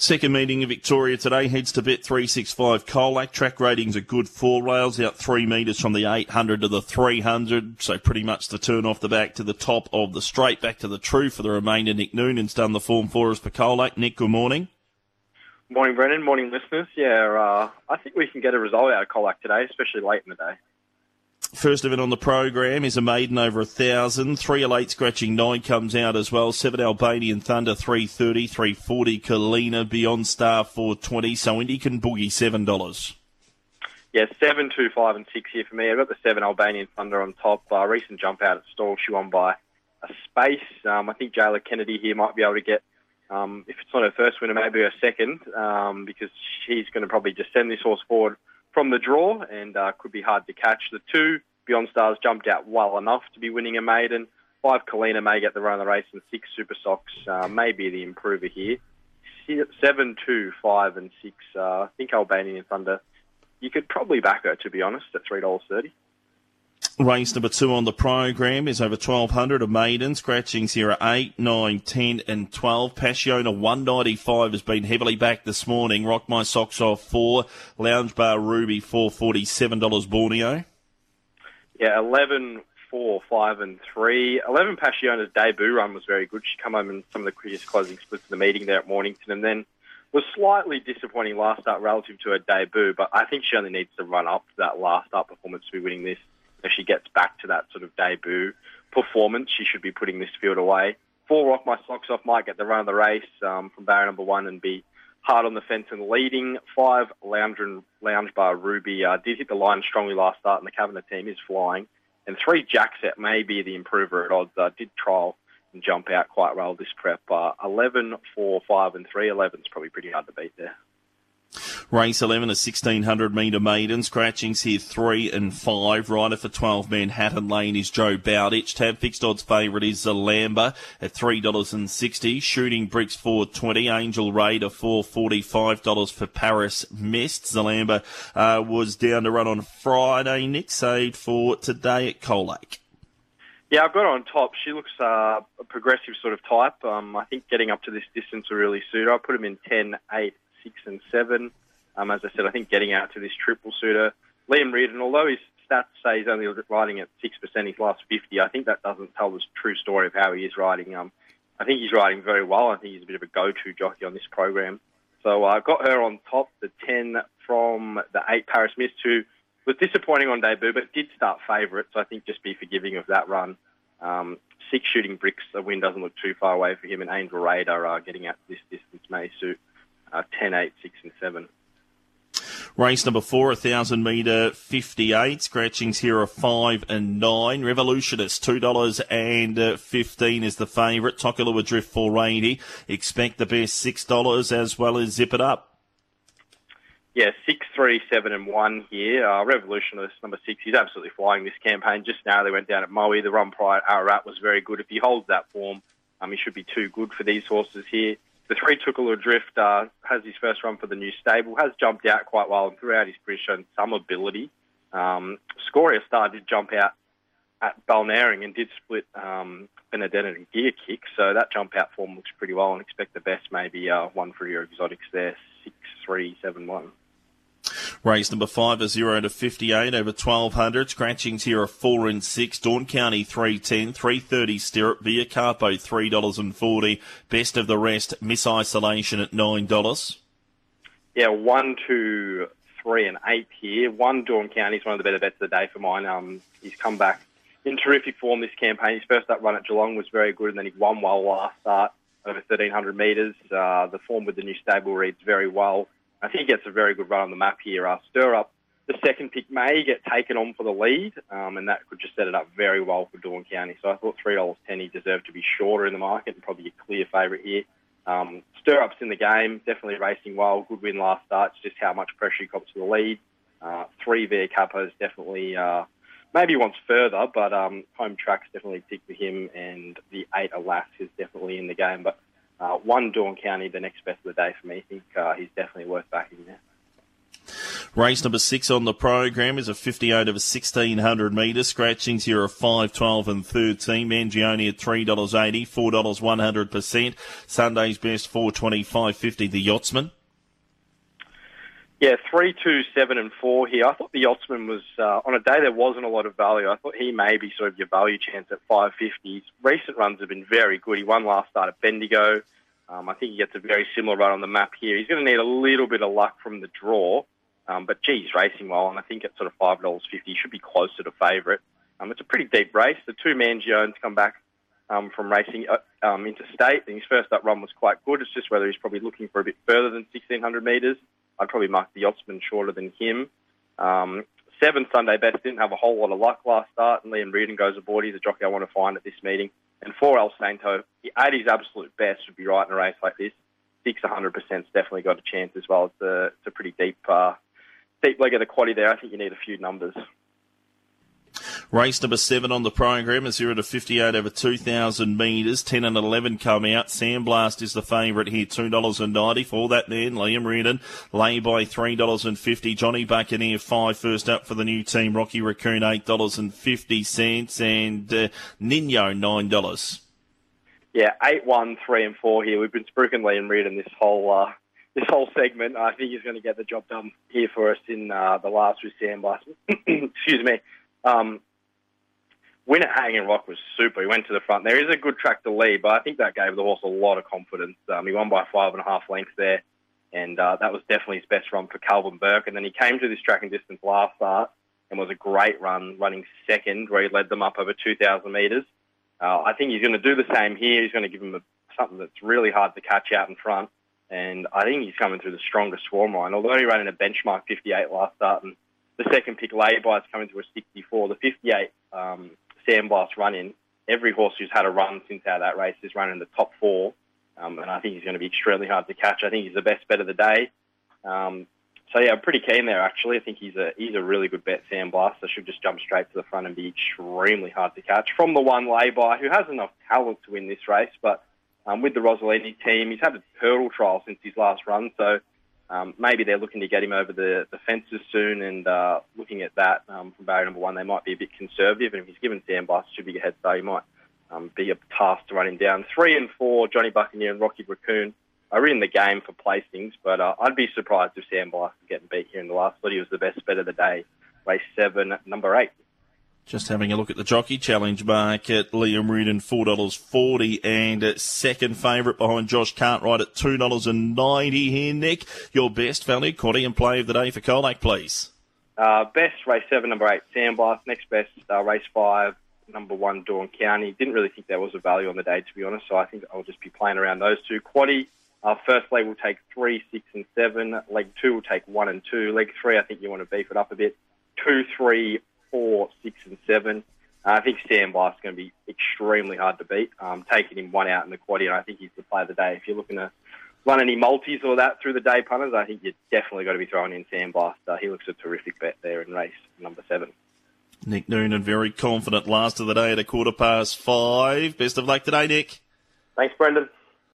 Second meeting in Victoria today heads to Bet 365 Colac. Track ratings are good. Four rails out three metres from the 800 to the 300. So pretty much the turn off the back to the top of the straight. Back to the true for the remainder. Nick Noonan's done the form for us for Colac. Nick, good morning. Morning, Brendan. Morning, listeners. Yeah, uh, I think we can get a result out of Colac today, especially late in the day. First event on the program is a maiden over a thousand. Three elite scratching nine comes out as well. Seven Albanian Thunder, 330, 340 Kalina, Beyond Star, 420. So Indy can boogie $7. Yeah, seven, two, five, and six here for me. I've got the seven Albanian Thunder on top. Uh, recent jump out at stall, she won by a space. Um, I think Jayla Kennedy here might be able to get, um, if it's not her first winner, maybe her second, um, because she's going to probably just send this horse forward from the draw and uh, could be hard to catch. The two Beyond Stars jumped out well enough to be winning a maiden. Five Kalina may get the run of the race, and six Super Socks uh, may be the improver here. Seven, two, five, and six. Uh, I think Albanian Thunder. You could probably back her, to be honest, at three dollars thirty. Race number two on the program is over 1200 of maiden. Scratchings here are 8, 9, 10 and 12. Passiona 195 has been heavily backed this morning. Rock My Socks off 4. Lounge Bar Ruby 447 $7 Borneo. Yeah, 11, 4, 5 and 3. 11 Passiona's debut run was very good. She come home in some of the quickest closing splits of the meeting there at Mornington and then was slightly disappointing last start relative to her debut, but I think she only needs to run up that last start performance to be winning this if she gets back to that sort of debut performance, she should be putting this field away. Four Rock My Socks Off might get the run of the race um, from barrier number one and be hard on the fence and leading. Five Lounge, and, Lounge Bar Ruby uh, did hit the line strongly last start, and the Kavanagh team is flying. And three Jackset may be the improver at odds. Uh, did trial and jump out quite well this prep. Uh, 11, 4, 5, and 3. 11 is probably pretty hard to beat there. Race 11, a 1600 metre maiden. Scratchings here 3 and 5. Rider for 12 Manhattan Lane is Joe Bowditch. Tab fixed odds favourite is Zalamba at $3.60. Shooting Bricks 420. Angel Raider $445 for Paris Mist. Zalamba uh, was down to run on Friday. Nick saved for today at Colac. Yeah, I've got her on top. She looks uh, a progressive sort of type. Um, I think getting up to this distance will really suit her. I put him in 10, 8, six and seven. Um, as I said, I think getting out to this triple suitor, Liam Reardon, although his stats say he's only riding at six percent his last fifty, I think that doesn't tell the true story of how he is riding. Um, I think he's riding very well. I think he's a bit of a go-to jockey on this program. So I uh, got her on top, the ten from the eight Paris Mist, who was disappointing on debut, but did start favourite. So I think just be forgiving of that run. Um, six shooting bricks, the win doesn't look too far away for him, and Angel Raider uh, getting out this distance may suit uh, 10, 8, 6, and 7. Race number four, 1000 metre 58. Scratchings here are 5 and 9. Revolutionist, $2 and uh, 15 is the favourite. Tokalua Drift 480. Expect the best $6 as well as Zip It Up. Yeah, six, three, seven, and one here. Uh, Revolutionist number six. He's absolutely flying this campaign. Just now they went down at Moe. The run prior at Ararat was very good. If he holds that form, um, he should be too good for these horses here. The three Tokalua Drift uh, has his first run for the new stable, has jumped out quite well and throughout his career shown some ability. Um, Scoria Star did jump out at Balnarring and did split um, Benedetta and gear kick, so that jump out form looks pretty well and expect the best maybe uh, one for your exotics there, six, three, seven, one. Race number five is 0 to 58 over 1200. Scratchings here are 4 and 6. Dawn County 310, 330 Stirrup, Via Carpo $3.40. Best of the rest, Miss Isolation at $9. Yeah, 1, 2, 3 and 8 here. 1 Dawn County is one of the better bets of the day for mine. Um, he's come back in terrific form this campaign. His first up run at Geelong was very good and then he won well last start over 1300 metres. Uh, the form with the new stable reads very well. I think he gets a very good run on the map here. Uh, stir up the second pick may get taken on for the lead, um, and that could just set it up very well for Dawn County. So I thought three dollars ten he deserved to be shorter in the market and probably a clear favourite here. Um, stir ups in the game, definitely racing well. Good win last start. It's just how much pressure he got to the lead. Uh, three Via Capos definitely uh, maybe wants further, but um, home track's definitely tick for him, and the eight Alas is definitely in the game. But uh, one Dawn County, the next best of the day for me. I think uh, he's definitely worth backing there. Race number six on the program is a 58 over 1600 metres. Scratchings here are 5, 12 and 13. Mangione at $3.80, $4 100%. Sunday's best 425.50 the Yachtsman. Yeah, three, two, seven, and four here. I thought the Yachtsman was uh, on a day there wasn't a lot of value. I thought he may be sort of your value chance at five fifty. Recent runs have been very good. He won last start at Bendigo. Um, I think he gets a very similar run on the map here. He's going to need a little bit of luck from the draw, um, but gee, he's racing well, and I think at sort of five dollars fifty, he should be closer to favourite. Um, it's a pretty deep race. The two Mangiones come back um, from racing uh, um, interstate, and his first up run was quite good. It's just whether he's probably looking for a bit further than sixteen hundred metres. I'd probably mark the Yachtsman shorter than him. Um, seven Sunday best didn't have a whole lot of luck last start, and Liam Reardon goes aboard. He's a jockey I want to find at this meeting. And four El Santo, at his absolute best, would be right in a race like this. Six 100% definitely got a chance as well. It's a, it's a pretty deep, uh, deep leg of the quaddy there. I think you need a few numbers. Race number seven on the program is 0 to 58 over 2,000 metres. 10 and 11 come out. Sandblast is the favourite here, $2.90 for that man. Liam Reardon lay by $3.50. Johnny Buccaneer, five first up for the new team. Rocky Raccoon, $8.50. And uh, Nino, $9. Yeah, eight, one, three, and four here. We've been spruiking Liam Reardon this whole uh, this whole segment. I think he's going to get the job done here for us in uh, the last with Sandblast. Excuse me. Um, win at Hanging Rock was super. He went to the front. There is a good track to lead, but I think that gave the horse a lot of confidence. Um, he won by five and a half lengths there, and uh, that was definitely his best run for Calvin Burke. And then he came to this track and distance last start and was a great run, running second, where he led them up over 2,000 metres. Uh, I think he's going to do the same here. He's going to give them a, something that's really hard to catch out in front. And I think he's coming through the strongest swarm line. Although he ran in a benchmark 58 last start and the second pick lay-by is coming to a 64. The 58 um, Sandblast run in, every horse who's had a run since out that race is running the top four. Um, and I think he's going to be extremely hard to catch. I think he's the best bet of the day. Um, so yeah, I'm pretty keen there actually. I think he's a he's a really good bet, Sandblast. I should just jump straight to the front and be extremely hard to catch. From the one lay-by, who has enough talent to win this race, but um, with the Rossellini team, he's had a hurdle trial since his last run, so um, maybe they're looking to get him over the, the fences soon, and uh, looking at that um, from barrier number one, they might be a bit conservative. And if he's given should be a head start, he might um, be a task to run him down. Three and four, Johnny Buccaneer and Rocky Raccoon are in the game for placings, but uh, I'd be surprised if Sandblast is getting beat here in the last but He was the best bet of the day. Race seven, number eight. Just having a look at the jockey challenge market, Liam Reardon four dollars forty, and second favourite behind Josh Cartwright at two dollars and ninety here. Nick, your best value quaddy and play of the day for Colac, please. Uh, best race seven, number eight, Sandblast. Next best uh, race five, number one, Dawn County. Didn't really think there was a value on the day to be honest, so I think I'll just be playing around those two. Quaddy. Uh, first leg will take three, six, and seven. Leg two will take one and two. Leg three, I think you want to beef it up a bit. Two, three, four, six, and seven. Uh, I think Sandblast is going to be extremely hard to beat. Um, taking him one out in the quaddy, and I think he's the play of the day. If you're looking to run any multis or that through the day punters, I think you're definitely got to be throwing in Sandblast. Uh, he looks a terrific bet there in race number seven. Nick Noonan, very confident last of the day at a quarter past five. Best of luck today, Nick. Thanks, Brendan.